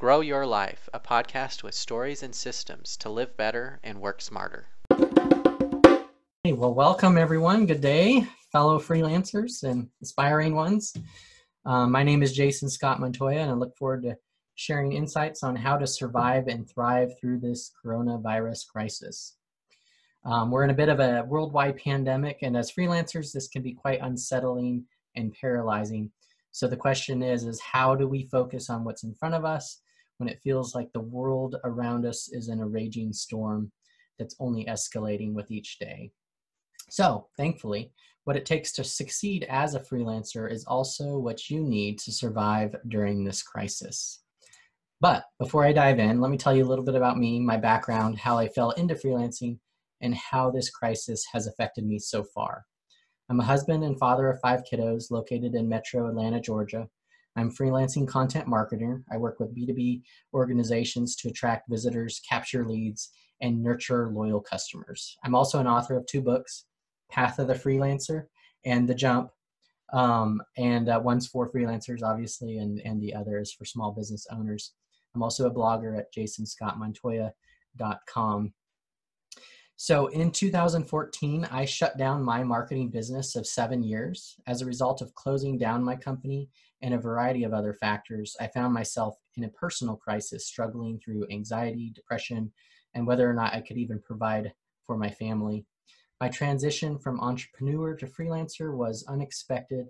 Grow Your Life, a podcast with stories and systems to live better and work smarter. Hey, well, welcome everyone. Good day, fellow freelancers and aspiring ones. Um, my name is Jason Scott Montoya, and I look forward to sharing insights on how to survive and thrive through this coronavirus crisis. Um, we're in a bit of a worldwide pandemic, and as freelancers, this can be quite unsettling and paralyzing. So the question is, is how do we focus on what's in front of us when it feels like the world around us is in a raging storm that's only escalating with each day? So thankfully, what it takes to succeed as a freelancer is also what you need to survive during this crisis. But before I dive in, let me tell you a little bit about me, my background, how I fell into freelancing, and how this crisis has affected me so far. I'm a husband and father of five kiddos located in metro Atlanta, Georgia. I'm freelancing content marketer. I work with B2B organizations to attract visitors, capture leads, and nurture loyal customers. I'm also an author of two books, Path of the Freelancer and The Jump. Um, and uh, one's for freelancers, obviously, and, and the other is for small business owners. I'm also a blogger at jasonscottmontoya.com. So in 2014, I shut down my marketing business of seven years. As a result of closing down my company and a variety of other factors, I found myself in a personal crisis, struggling through anxiety, depression, and whether or not I could even provide for my family. My transition from entrepreneur to freelancer was unexpected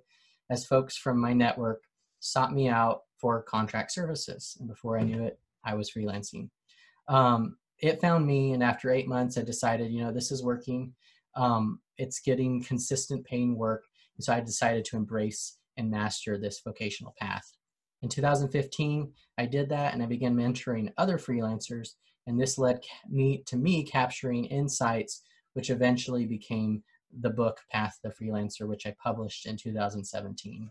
as folks from my network sought me out for contract services. And before I knew it, I was freelancing. Um, it found me and after eight months i decided you know this is working. Um, it's getting consistent paying work and so i decided to embrace and master this vocational path. In 2015 i did that and i began mentoring other freelancers and this led me to me capturing insights which eventually became the book path the freelancer which i published in 2017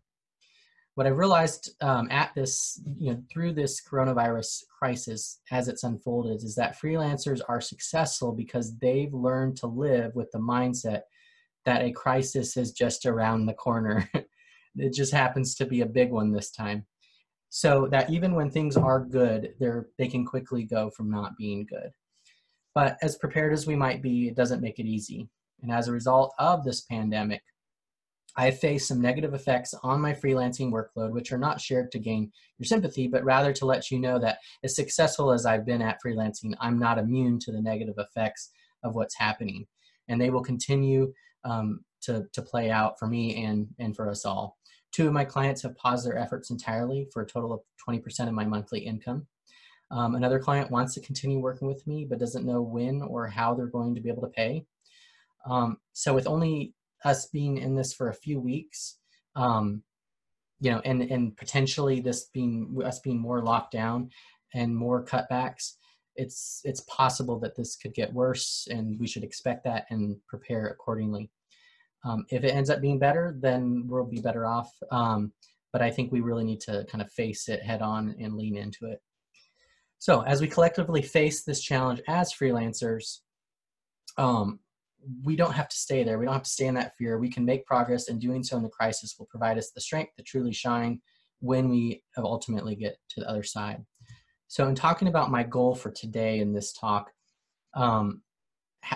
what I realized um, at this, you know, through this coronavirus crisis as it's unfolded is that freelancers are successful because they've learned to live with the mindset that a crisis is just around the corner. it just happens to be a big one this time. So that even when things are good, they're, they can quickly go from not being good. But as prepared as we might be, it doesn't make it easy. And as a result of this pandemic, I face some negative effects on my freelancing workload, which are not shared to gain your sympathy, but rather to let you know that as successful as I've been at freelancing, I'm not immune to the negative effects of what's happening. And they will continue um, to, to play out for me and, and for us all. Two of my clients have paused their efforts entirely for a total of 20% of my monthly income. Um, another client wants to continue working with me, but doesn't know when or how they're going to be able to pay. Um, so with only us being in this for a few weeks, um, you know, and and potentially this being us being more locked down and more cutbacks, it's it's possible that this could get worse, and we should expect that and prepare accordingly. Um, if it ends up being better, then we'll be better off. Um, but I think we really need to kind of face it head on and lean into it. So as we collectively face this challenge as freelancers, um, we don't have to stay there. We don't have to stay in that fear. We can make progress, and doing so in the crisis will provide us the strength to truly shine when we ultimately get to the other side. So, in talking about my goal for today in this talk, um,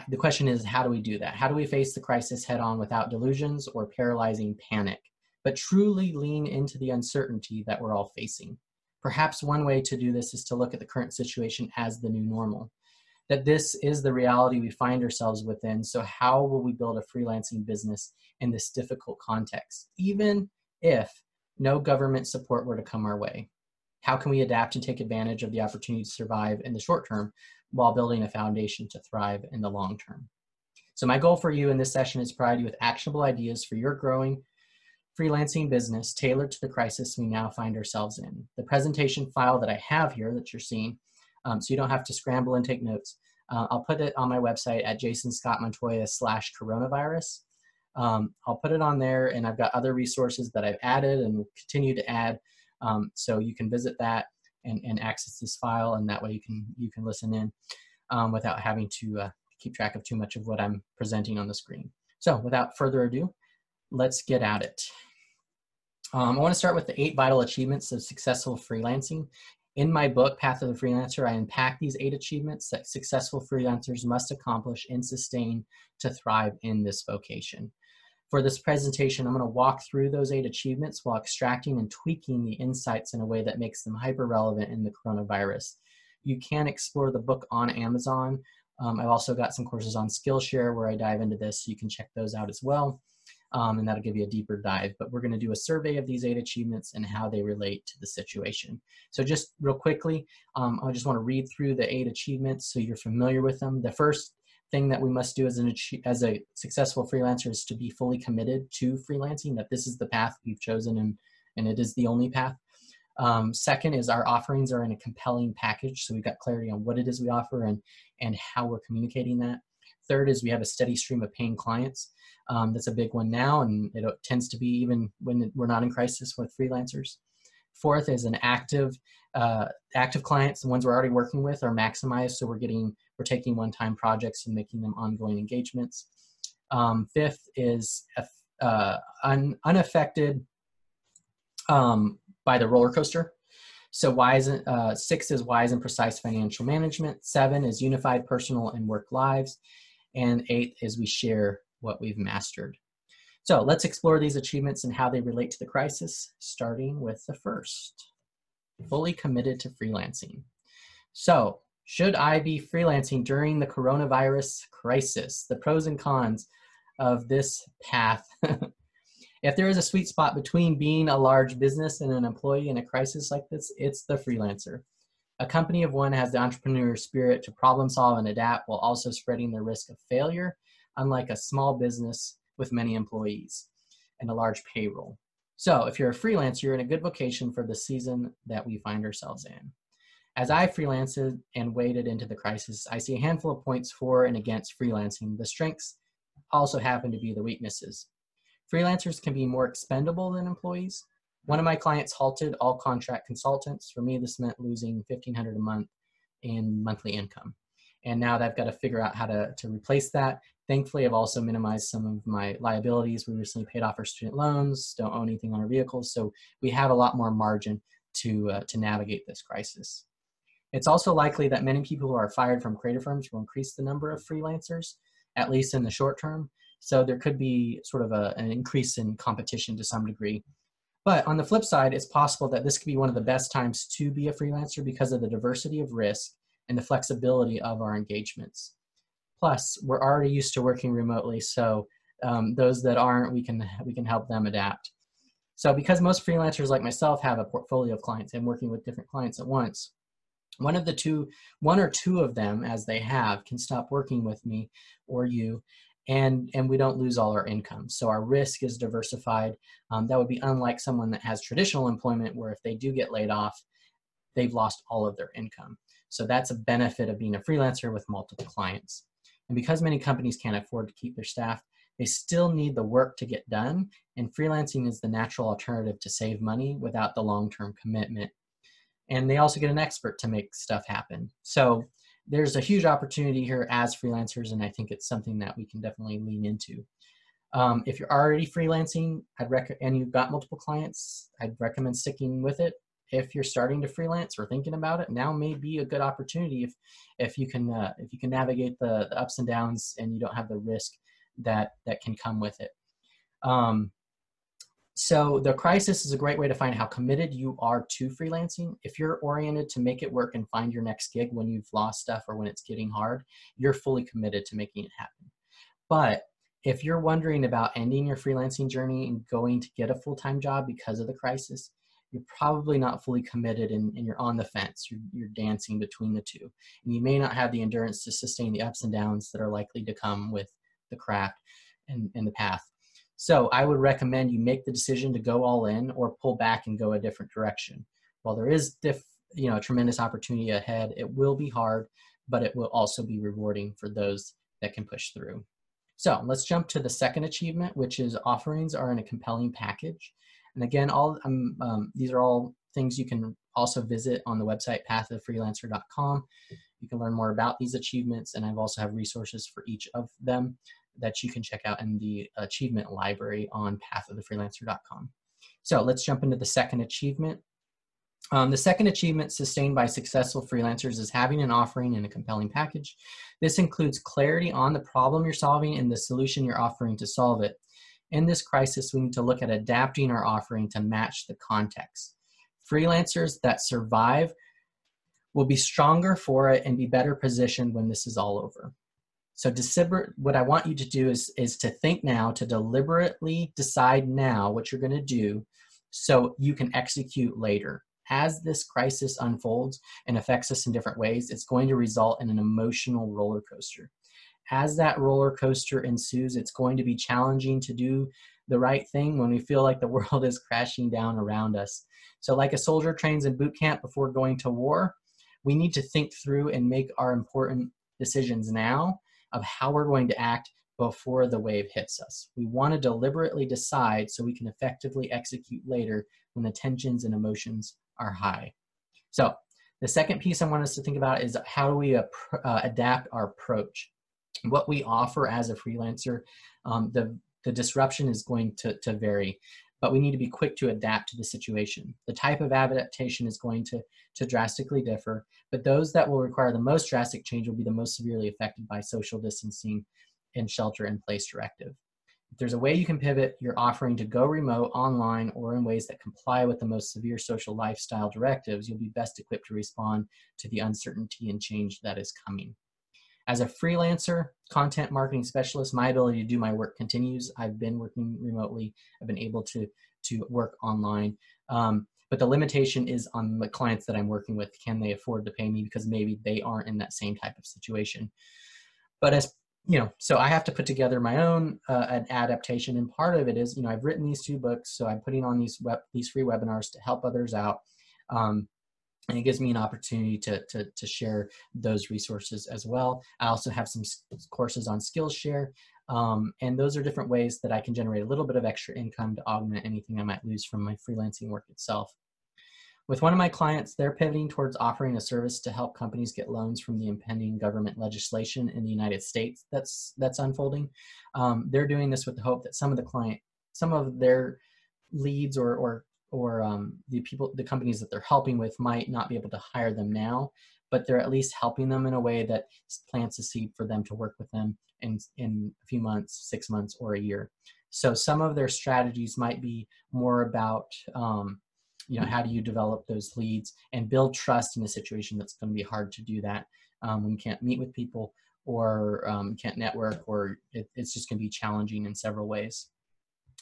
the question is how do we do that? How do we face the crisis head on without delusions or paralyzing panic, but truly lean into the uncertainty that we're all facing? Perhaps one way to do this is to look at the current situation as the new normal that this is the reality we find ourselves within. So, how will we build a freelancing business in this difficult context, even if no government support were to come our way? How can we adapt and take advantage of the opportunity to survive in the short term while building a foundation to thrive in the long term? So, my goal for you in this session is provide you with actionable ideas for your growing freelancing business tailored to the crisis we now find ourselves in. The presentation file that I have here that you're seeing um, so you don't have to scramble and take notes. Uh, I'll put it on my website at jasonscottmontoya slash coronavirus. Um, I'll put it on there and I've got other resources that I've added and will continue to add. Um, so you can visit that and, and access this file and that way you can, you can listen in um, without having to uh, keep track of too much of what I'm presenting on the screen. So without further ado, let's get at it. Um, I want to start with the eight vital achievements of successful freelancing In my book, Path of the Freelancer, I unpack these eight achievements that successful freelancers must accomplish and sustain to thrive in this vocation. For this presentation, I'm going to walk through those eight achievements while extracting and tweaking the insights in a way that makes them hyper relevant in the coronavirus. You can explore the book on Amazon. Um, I've also got some courses on Skillshare where I dive into this. So you can check those out as well. Um, and that'll give you a deeper dive. But we're going to do a survey of these eight achievements and how they relate to the situation. So just real quickly, um, I just want to read through the eight achievements so you're familiar with them. The first thing that we must do as an as a successful freelancer is to be fully committed to freelancing. That this is the path we've chosen and and it is the only path. Um, second is our offerings are in a compelling package, so we've got clarity on what it is we offer and and how we're communicating that. Third is we have a steady stream of paying clients. Um, that's a big one now, and it tends to be even when we're not in crisis with freelancers. Fourth is an active uh, active clients. The ones we're already working with are maximized, so we're getting we're taking one-time projects and making them ongoing engagements. Um, fifth is uh, un, unaffected um, by the roller coaster. So wise, uh, six is wise and precise financial management. Seven is unified personal and work lives. And eight is we share what we've mastered. So let's explore these achievements and how they relate to the crisis, starting with the first, fully committed to freelancing. So should I be freelancing during the coronavirus crisis? The pros and cons of this path. if there is a sweet spot between being a large business and an employee in a crisis like this, it's the freelancer. A company of one has the entrepreneur spirit to problem solve and adapt while also spreading the risk of failure, unlike a small business with many employees and a large payroll. So, if you're a freelancer, you're in a good vocation for the season that we find ourselves in. As I freelanced and waded into the crisis, I see a handful of points for and against freelancing. The strengths also happen to be the weaknesses. Freelancers can be more expendable than employees. One of my clients halted all contract consultants. For me, this meant losing 1500 a month in monthly income. And now they've got to figure out how to, to replace that. Thankfully, I've also minimized some of my liabilities. We recently paid off our student loans, don't own anything on our vehicles, so we have a lot more margin to, uh, to navigate this crisis. It's also likely that many people who are fired from creative firms will increase the number of freelancers, at least in the short term. So there could be sort of a, an increase in competition to some degree. But on the flip side, it's possible that this could be one of the best times to be a freelancer because of the diversity of risk and the flexibility of our engagements. Plus, we're already used to working remotely, so um, those that aren't, we can we can help them adapt. So, because most freelancers like myself have a portfolio of clients and working with different clients at once, one of the two, one or two of them, as they have, can stop working with me or you, and and we don't lose all our income. So our risk is diversified. Um, that would be unlike someone that has traditional employment, where if they do get laid off, they've lost all of their income. So that's a benefit of being a freelancer with multiple clients. And because many companies can't afford to keep their staff, they still need the work to get done. And freelancing is the natural alternative to save money without the long term commitment. And they also get an expert to make stuff happen. So there's a huge opportunity here as freelancers, and I think it's something that we can definitely lean into. Um, if you're already freelancing, I'd rec- and you've got multiple clients, I'd recommend sticking with it if you're starting to freelance or thinking about it, now may be a good opportunity if if you can uh, if you can navigate the, the, ups and downs and you don't have the risk that that can come with it. Um, so the crisis is a great way to find how committed you are to freelancing. If you're oriented to make it work and find your next gig when you've lost stuff or when it's getting hard, you're fully committed to making it happen. But if you're wondering about ending your freelancing journey and going to get a full-time job because of the crisis, you're probably not fully committed and, and you're on the fence. You're, you're dancing between the two. And you may not have the endurance to sustain the ups and downs that are likely to come with the craft and, and the path. So I would recommend you make the decision to go all in or pull back and go a different direction. While there is diff, you know, tremendous opportunity ahead, it will be hard, but it will also be rewarding for those that can push through. So let's jump to the second achievement, which is offerings are in a compelling package. And again, all um, um, these are all things you can also visit on the website pathoffreelancer.com. You can learn more about these achievements, and I've also have resources for each of them that you can check out in the achievement library on pathofthefreelancer.com. So let's jump into the second achievement. Um, the second achievement sustained by successful freelancers is having an offering and a compelling package. This includes clarity on the problem you're solving and the solution you're offering to solve it. In this crisis, we need to look at adapting our offering to match the context. Freelancers that survive will be stronger for it and be better positioned when this is all over. So what I want you to do is, is to think now, to deliberately decide now what you're going to do so you can execute later as this crisis unfolds and affects us in different ways, it's going to result in an emotional roller coaster. As that roller coaster ensues, it's going to be challenging to do the right thing when we feel like the world is crashing down around us. So, like a soldier trains in boot camp before going to war, we need to think through and make our important decisions now of how we're going to act before the wave hits us. We want to deliberately decide so we can effectively execute later when the tensions and emotions are high. So the second piece I want us to think about is how do we uh, adapt our approach? What we offer as a freelancer, um, the, the disruption is going to, to vary, but we need to be quick to adapt to the situation. The type of adaptation is going to, to drastically differ, but those that will require the most drastic change will be the most severely affected by social distancing and shelter in place directive. If there's a way you can pivot your offering to go remote, online, or in ways that comply with the most severe social lifestyle directives, you'll be best equipped to respond to the uncertainty and change that is coming. As a freelancer, content marketing specialist, my ability to do my work continues. I've been working remotely. I've been able to, to work online. Um, but the limitation is on the clients that I'm working with. Can they afford to pay me because maybe they aren't in that same type of situation? But as you know, so I have to put together my own uh, adaptation, and part of it is, you know, I've written these two books, so I'm putting on these web these free webinars to help others out, um, and it gives me an opportunity to to to share those resources as well. I also have some courses on Skillshare, um, and those are different ways that I can generate a little bit of extra income to augment anything I might lose from my freelancing work itself. With one of my clients, they're pivoting towards offering a service to help companies get loans from the impending government legislation in the United States that's that's unfolding. Um, they're doing this with the hope that some of the client, some of their leads or or or um, the people, the companies that they're helping with might not be able to hire them now, but they're at least helping them in a way that plants a seed for them to work with them in in a few months, six months, or a year. So some of their strategies might be more about um, you know how do you develop those leads and build trust in a situation that's going to be hard to do that um, when you can't meet with people or um, can't network or it, it's just going to be challenging in several ways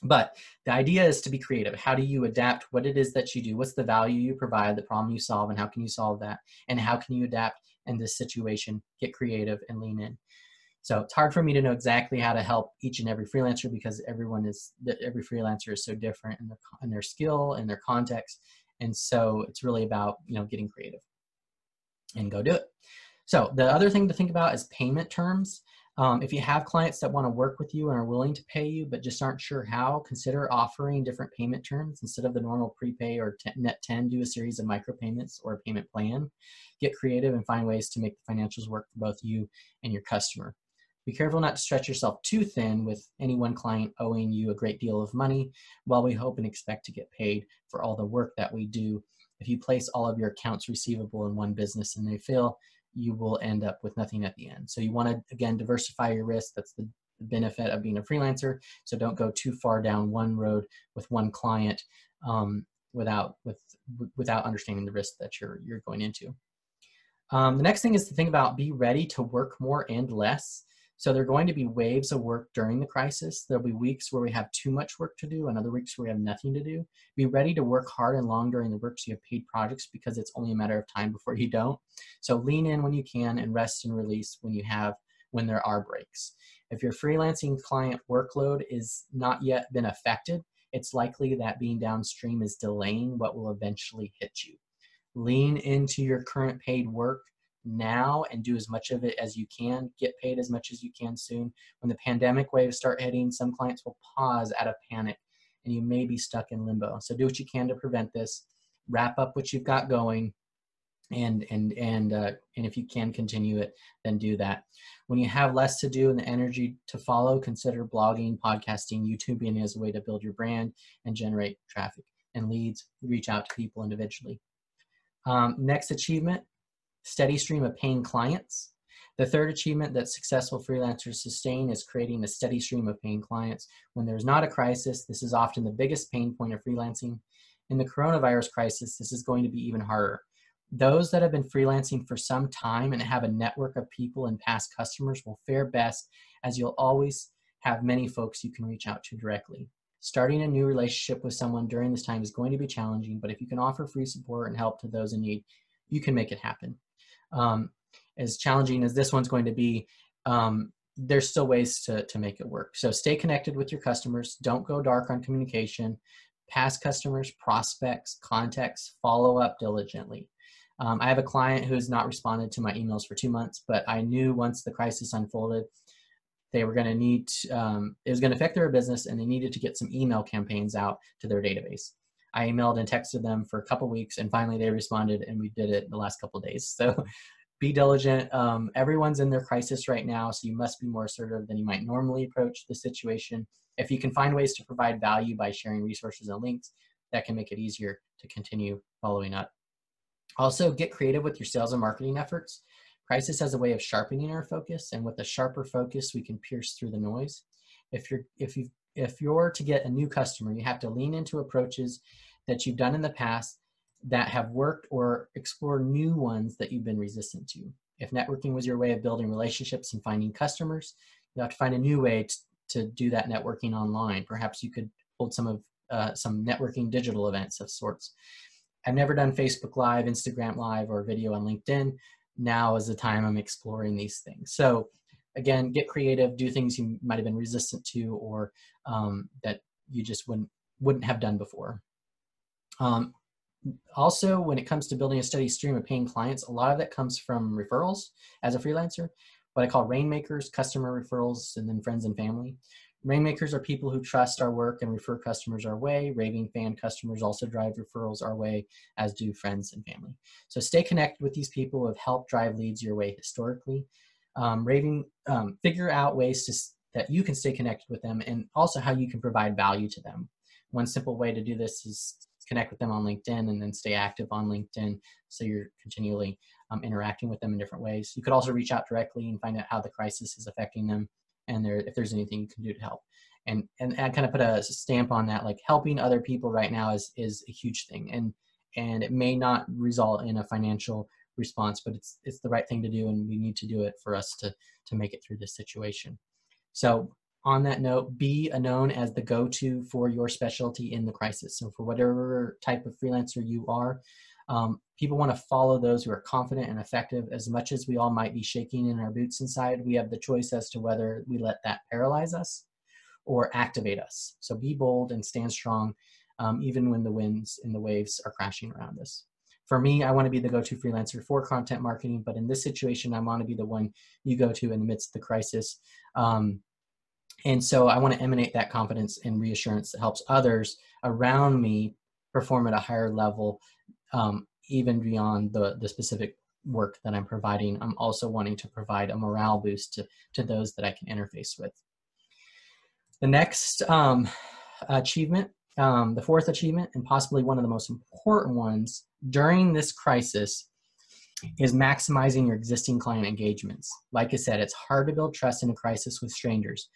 but the idea is to be creative. How do you adapt what it is that you do? What's the value you provide the problem you solve and how can you solve that? And how can you adapt in this situation get creative and lean in? So it's hard for me to know exactly how to help each and every freelancer because everyone is every freelancer is so different in their in their skill and their context, and so it's really about you know getting creative and go do it. So the other thing to think about is payment terms. Um, if you have clients that want to work with you and are willing to pay you but just aren't sure how, consider offering different payment terms instead of the normal prepay or net 10. Do a series of micropayments or a payment plan. Get creative and find ways to make the financials work for both you and your customer. Be careful not to stretch yourself too thin with any one client owing you a great deal of money while we hope and expect to get paid for all the work that we do. If you place all of your accounts receivable in one business and they fail, you will end up with nothing at the end. So you want to, again, diversify your risk. That's the benefit of being a freelancer. So don't go too far down one road with one client um, without, with, without understanding the risk that you're, you're going into. Um, the next thing is to think about be ready to work more and less. So there are going to be waves of work during the crisis. There'll be weeks where we have too much work to do and other weeks where we have nothing to do. Be ready to work hard and long during the work so you have paid projects because it's only a matter of time before you don't. So lean in when you can and rest and release when you have when there are breaks. If your freelancing client workload is not yet been affected, it's likely that being downstream is delaying what will eventually hit you. Lean into your current paid work now and do as much of it as you can. Get paid as much as you can soon. When the pandemic waves start hitting, some clients will pause out of panic and you may be stuck in limbo. So do what you can to prevent this. Wrap up what you've got going and and and uh, and if you can continue it then do that when you have less to do and the energy to follow consider blogging podcasting youtubing as a way to build your brand and generate traffic and leads reach out to people individually Um, next achievement, steady stream of paying clients. The third achievement that successful freelancers sustain is creating a steady stream of paying clients. When there's not a crisis, this is often the biggest pain point of freelancing. In the coronavirus crisis, this is going to be even harder. Those that have been freelancing for some time and have a network of people and past customers will fare best as you'll always have many folks you can reach out to directly. Starting a new relationship with someone during this time is going to be challenging, but if you can offer free support and help to those in need, you can make it happen. Um, as challenging as this one's going to be, um, there's still ways to, to make it work. So stay connected with your customers. Don't go dark on communication. Past customers, prospects, contacts, follow up diligently. Um, I have a client who has not responded to my emails for two months, but I knew once the crisis unfolded, they were going to need, um, it was going to affect their business and they needed to get some email campaigns out to their database. I emailed and texted them for a couple weeks and finally they responded and we did it the last couple days. So be diligent. Um, everyone's in their crisis right now, so you must be more assertive than you might normally approach the situation. If you can find ways to provide value by sharing resources and links, that can make it easier to continue following up. Also, get creative with your sales and marketing efforts. Crisis has a way of sharpening our focus, and with a sharper focus, we can pierce through the noise. If you're if you if you're to get a new customer, you have to lean into approaches that you've done in the past that have worked or explore new ones that you've been resistant to. If networking was your way of building relationships and finding customers, you have to find a new way to, to do that networking online. Perhaps you could hold some of uh, some networking digital events of sorts. I've never done Facebook Live, Instagram Live, or video on LinkedIn. Now is the time I'm exploring these things. So again, get creative, do things you might have been resistant to or um, that you just wouldn't wouldn't have done before. Um, also, when it comes to building a steady stream of paying clients, a lot of that comes from referrals as a freelancer, what I call rainmakers, customer referrals, and then friends and family. Rainmakers are people who trust our work and refer customers our way. Raving fan customers also drive referrals our way, as do friends and family. So stay connected with these people who have helped drive leads your way historically. Um, raving, um, figure out ways to, that you can stay connected with them and also how you can provide value to them. One simple way to do this is connect with them on LinkedIn and then stay active on LinkedIn so you're continually um, interacting with them in different ways. You could also reach out directly and find out how the crisis is affecting them and there, if there's anything you can do to help. And, and and kind of put a stamp on that, like helping other people right now is is a huge thing, and and it may not result in a financial response, but it's it's the right thing to do, and we need to do it for us to to make it through this situation. So on that note, be a known as the go-to for your specialty in the crisis. So for whatever type of freelancer you are, um, people want to follow those who are confident and effective. As much as we all might be shaking in our boots inside, we have the choice as to whether we let that paralyze us or activate us. So be bold and stand strong, um, even when the winds and the waves are crashing around us. For me, I want to be the go-to freelancer for content marketing, but in this situation, I want to be the one you go to in the midst of the crisis. Um, and so I want to emanate that confidence and reassurance that helps others around me perform at a higher level, um, even beyond the, the specific work that I'm providing. I'm also wanting to provide a morale boost to, to those that I can interface with. The next um, achievement, um, the fourth achievement, and possibly one of the most important ones during this crisis is maximizing your existing client engagements. Like I said, it's hard to build trust in a crisis with strangers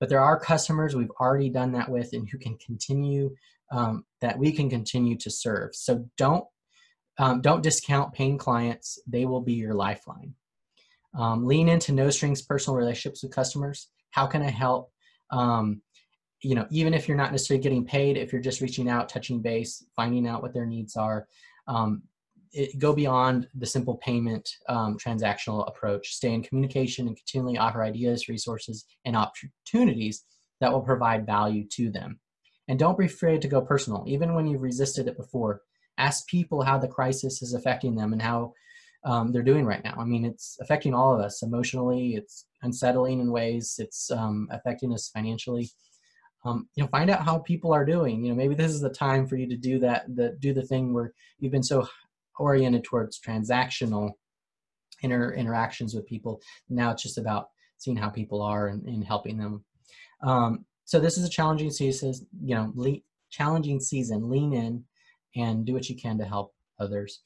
but there are customers we've already done that with and who can continue um, that we can continue to serve. So don't um, don't discount paying clients. They will be your lifeline. Um, lean into no strings personal relationships with customers. How can i help? Um, you know even if you're not necessarily getting paid if you're just reaching out touching base finding out what their needs are um, it, go beyond the simple payment um, transactional approach. Stay in communication and continually offer ideas, resources, and opportunities that will provide value to them. And don't be afraid to go personal, even when you've resisted it before. Ask people how the crisis is affecting them and how um, they're doing right now. I mean, it's affecting all of us emotionally. It's unsettling in ways. It's um, affecting us financially. Um, you know, find out how people are doing. You know, maybe this is the time for you to do that. The do the thing where you've been so oriented towards transactional inter interactions with people. Now it's just about seeing how people are and, and helping them. Um, so this is a challenging season. You know, le- challenging season. Lean in and do what you can to help others.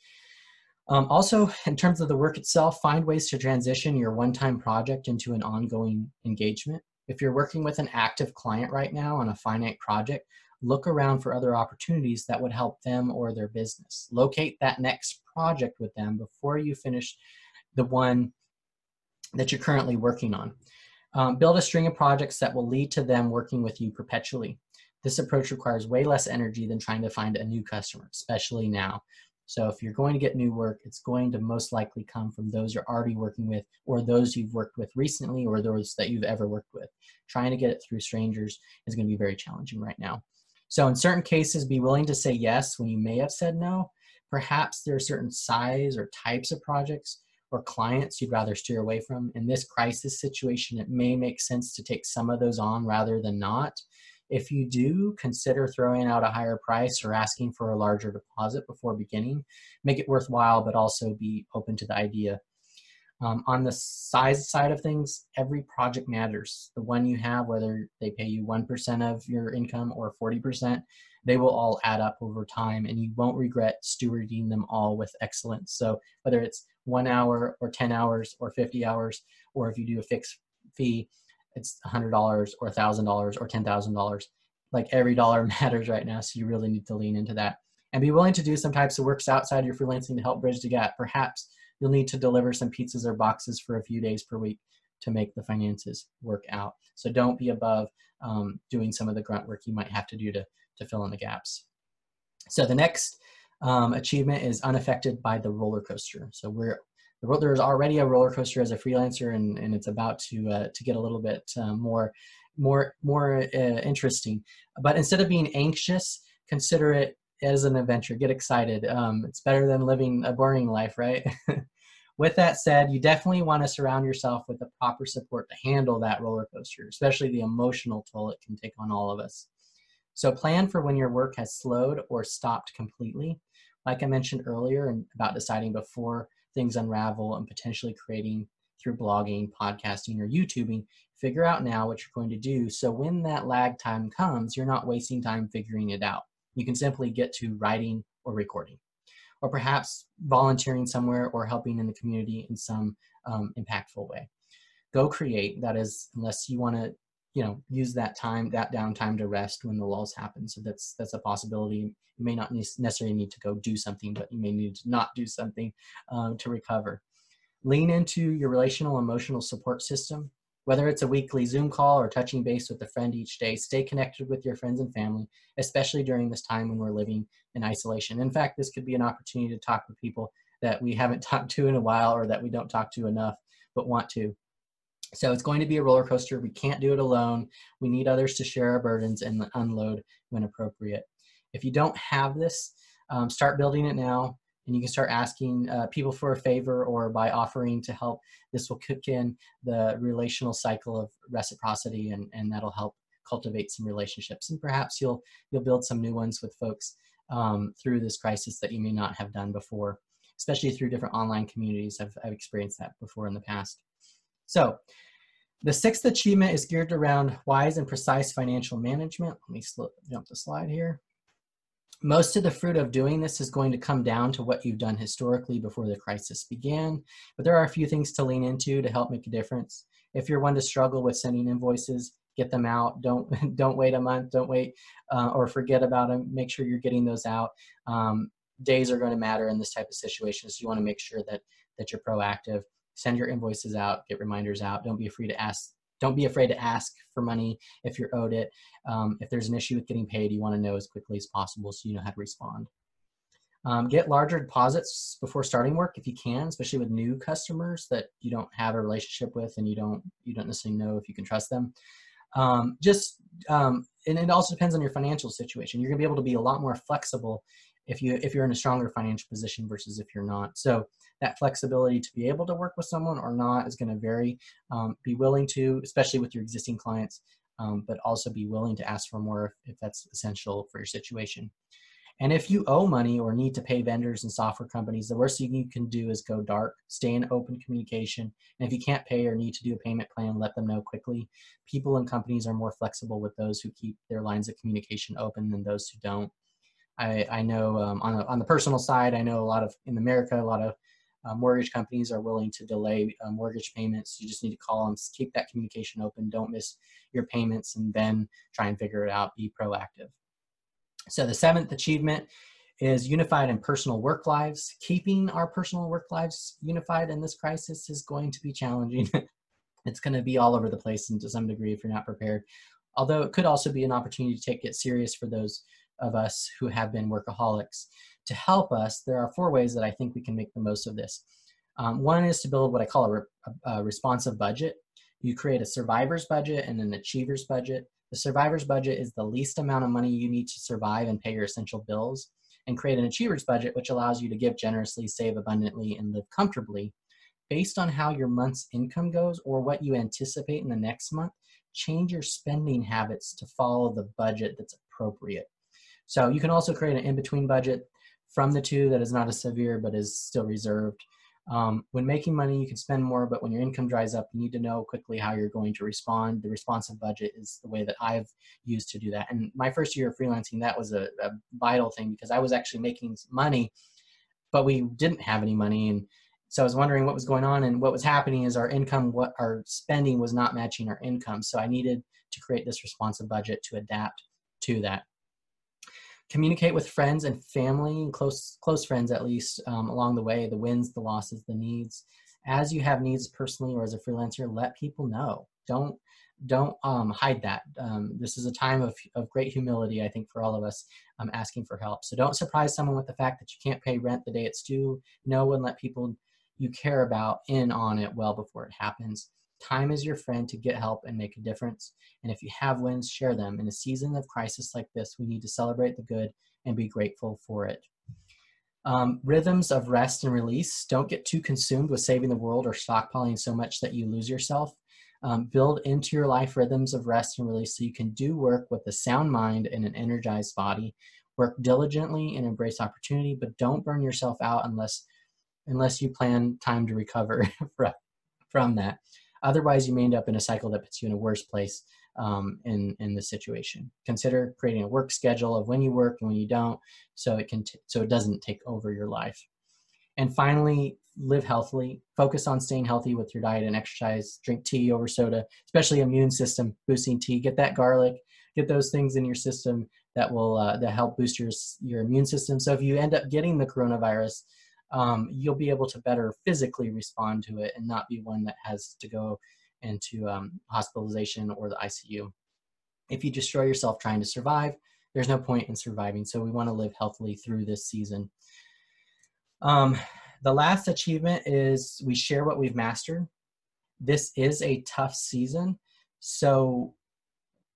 Um, also, in terms of the work itself, find ways to transition your one time project into an ongoing engagement. If you're working with an active client right now on a finite project, look around for other opportunities that would help them or their business. Locate that next project with them before you finish the one that you're currently working on. Um, build a string of projects that will lead to them working with you perpetually. This approach requires way less energy than trying to find a new customer, especially now. So if you're going to get new work, it's going to most likely come from those you're already working with or those you've worked with recently or those that you've ever worked with. Trying to get it through strangers is going to be very challenging right now. So in certain cases, be willing to say yes when you may have said no. Perhaps there are certain size or types of projects or clients you'd rather steer away from. In this crisis situation, it may make sense to take some of those on rather than not. If you do, consider throwing out a higher price or asking for a larger deposit before beginning. Make it worthwhile, but also be open to the idea. Um, on the size side of things, every project matters. The one you have, whether they pay you 1% of your income or 40%, they will all add up over time and you won't regret stewarding them all with excellence. So whether it's one hour or 10 hours or 50 hours, or if you do a fixed fee, it's $100 or $1,000 or $10,000. Like every dollar matters right now, so you really need to lean into that. And be willing to do some types of works outside your freelancing to help bridge the gap. Perhaps you'll need to deliver some pizzas or boxes for a few days per week to make the finances work out. So don't be above um, doing some of the grunt work you might have to do to, to fill in the gaps. So the next um, achievement is unaffected by the roller coaster. So we're there's already a roller coaster as a freelancer, and, and it's about to uh, to get a little bit uh, more more more uh, interesting. But instead of being anxious, consider it as an adventure. Get excited. Um, it's better than living a boring life, right? with that said, you definitely want to surround yourself with the proper support to handle that roller coaster, especially the emotional toll it can take on all of us. So plan for when your work has slowed or stopped completely. Like I mentioned earlier and about deciding before things unravel and potentially creating through blogging, podcasting, or YouTubing, figure out now what you're going to do. So when that lag time comes, you're not wasting time figuring it out. You can simply get to writing or recording, or perhaps volunteering somewhere or helping in the community in some um, impactful way. Go create. That is, unless you want to you know use that time that downtime to rest when the lulls happen. So that's that's a possibility. You may not necessarily need to go do something but you may need to not do something um, to recover. Lean into your relational emotional support system. Whether it's a weekly zoom call or touching base with a friend each day stay connected with your friends and family especially during this time when we're living in isolation. In fact this could be an opportunity to talk with people that we haven't talked to in a while or that we don't talk to enough but want to so it's going to be a roller coaster. We can't do it alone. We need others to share our burdens and unload when appropriate. If you don't have this, um, start building it now. And you can start asking uh, people for a favor or by offering to help. This will kick in the relational cycle of reciprocity, and, and that'll help cultivate some relationships. And perhaps you'll you'll build some new ones with folks um, through this crisis that you may not have done before, especially through different online communities. I've, I've experienced that before in the past. So the sixth achievement is geared around wise and precise financial management. Let me jump the slide here. Most of the fruit of doing this is going to come down to what you've done historically before the crisis began, but there are a few things to lean into to help make a difference. If you're one to struggle with sending invoices, get them out. Don't don't wait a month. Don't wait uh, or forget about them. Make sure you're getting those out. Um, days are going to matter in this type of situation, so you want to make sure that that you're proactive send your invoices out, get reminders out. Don't be afraid to ask. Don't be afraid to ask for money if you're owed it. Um, if there's an issue with getting paid, you want to know as quickly as possible so you know how to respond. Um, get larger deposits before starting work if you can, especially with new customers that you don't have a relationship with and you don't you don't necessarily know if you can trust them. Um, just um, and it also depends on your financial situation. You're gonna be able to be a lot more flexible if you if you're in a stronger financial position versus if you're not. So that flexibility to be able to work with someone or not is going to vary. Um, be willing to, especially with your existing clients, um, but also be willing to ask for more if, if that's essential for your situation. And if you owe money or need to pay vendors and software companies, the worst thing you can do is go dark, stay in open communication. And if you can't pay or need to do a payment plan, let them know quickly. People and companies are more flexible with those who keep their lines of communication open than those who don't. I, I know um, on, a, on the personal side, I know a lot of in America, a lot of uh, mortgage companies are willing to delay uh, mortgage payments. You just need to call them, keep that communication open, don't miss your payments, and then try and figure it out. Be proactive. So the seventh achievement is unified and personal work lives. Keeping our personal work lives unified in this crisis is going to be challenging. it's going to be all over the place and to some degree if you're not prepared. Although it could also be an opportunity to take it serious for those of us who have been workaholics. To help us, there are four ways that I think we can make the most of this. Um, one is to build what I call a, re- a responsive budget. You create a survivor's budget and an achiever's budget. The survivor's budget is the least amount of money you need to survive and pay your essential bills, and create an achiever's budget, which allows you to give generously, save abundantly, and live comfortably. Based on how your month's income goes or what you anticipate in the next month, change your spending habits to follow the budget that's appropriate. So you can also create an in between budget from the two that is not as severe but is still reserved. Um, when making money, you can spend more, but when your income dries up, you need to know quickly how you're going to respond. The responsive budget is the way that I've used to do that. And my first year of freelancing, that was a, a vital thing because I was actually making money, but we didn't have any money. And so I was wondering what was going on. And what was happening is our income, what our spending was not matching our income. So I needed to create this responsive budget to adapt to that communicate with friends and family close close friends at least um, along the way the wins the losses the needs. As you have needs personally or as a freelancer let people know. Don't don't um, hide that. Um, this is a time of, of great humility i think for all of us um, asking for help. So don't surprise someone with the fact that you can't pay rent the day it's due. Know and let people you care about in on it well before it happens Time is your friend to get help and make a difference. And if you have wins, share them. In a season of crisis like this, we need to celebrate the good and be grateful for it. Um, rhythms of rest and release. Don't get too consumed with saving the world or stockpiling so much that you lose yourself. Um, build into your life rhythms of rest and release so you can do work with a sound mind and an energized body. Work diligently and embrace opportunity, but don't burn yourself out unless unless you plan time to recover from that. Otherwise, you may end up in a cycle that puts you in a worse place um, in in the situation. Consider creating a work schedule of when you work and when you don't, so it can t- so it doesn't take over your life. And finally, live healthily. Focus on staying healthy with your diet and exercise. Drink tea over soda, especially immune system boosting tea. Get that garlic. Get those things in your system that will uh, that help boost your your immune system. So if you end up getting the coronavirus, um, you'll be able to better physically respond to it and not be one that has to go into um, hospitalization or the ICU. If you destroy yourself trying to survive, there's no point in surviving. So we want to live healthily through this season. Um, the last achievement is we share what we've mastered. This is a tough season, so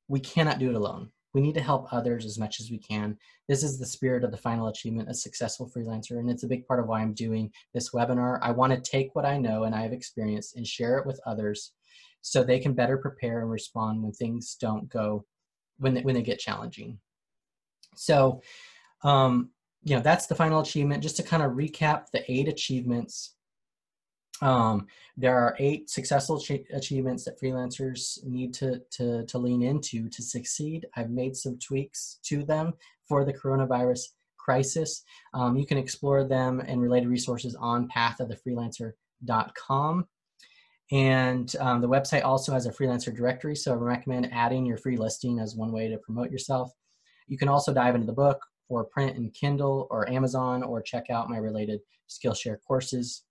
we cannot do it alone. We need to help others as much as we can. This is the spirit of the final achievement, a successful freelancer, and it's a big part of why I'm doing this webinar. I want to take what I know and I have experienced and share it with others so they can better prepare and respond when things don't go, when they, when they get challenging. So, um, you know, that's the final achievement. Just to kind of recap the eight achievements um, there are eight successful ch- achievements that freelancers need to, to, to lean into to succeed. I've made some tweaks to them for the coronavirus crisis. Um, you can explore them and related resources on pathofthefreelancer.com. And um, the website also has a freelancer directory, so I recommend adding your free listing as one way to promote yourself. You can also dive into the book for print and Kindle or Amazon or check out my related Skillshare courses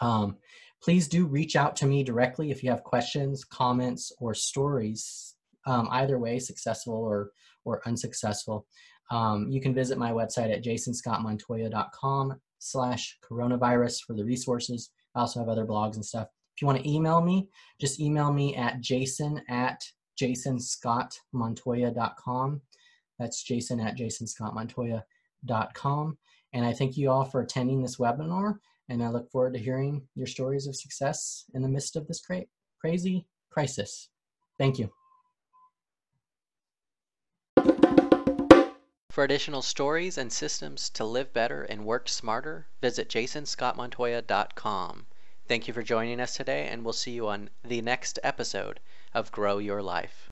um, please do reach out to me directly if you have questions, comments, or stories, um, either way, successful or, or unsuccessful. Um, you can visit my website at jasonscottmontoya.com slash coronavirus for the resources. I also have other blogs and stuff. If you want to email me, just email me at jason at jasonscottmontoya.com. That's jason at jasonscottmontoya.com. And I thank you all for attending this webinar and I look forward to hearing your stories of success in the midst of this cra- crazy crisis. Thank you. For additional stories and systems to live better and work smarter, visit jasonscottmontoya.com. Thank you for joining us today, and we'll see you on the next episode of Grow Your Life.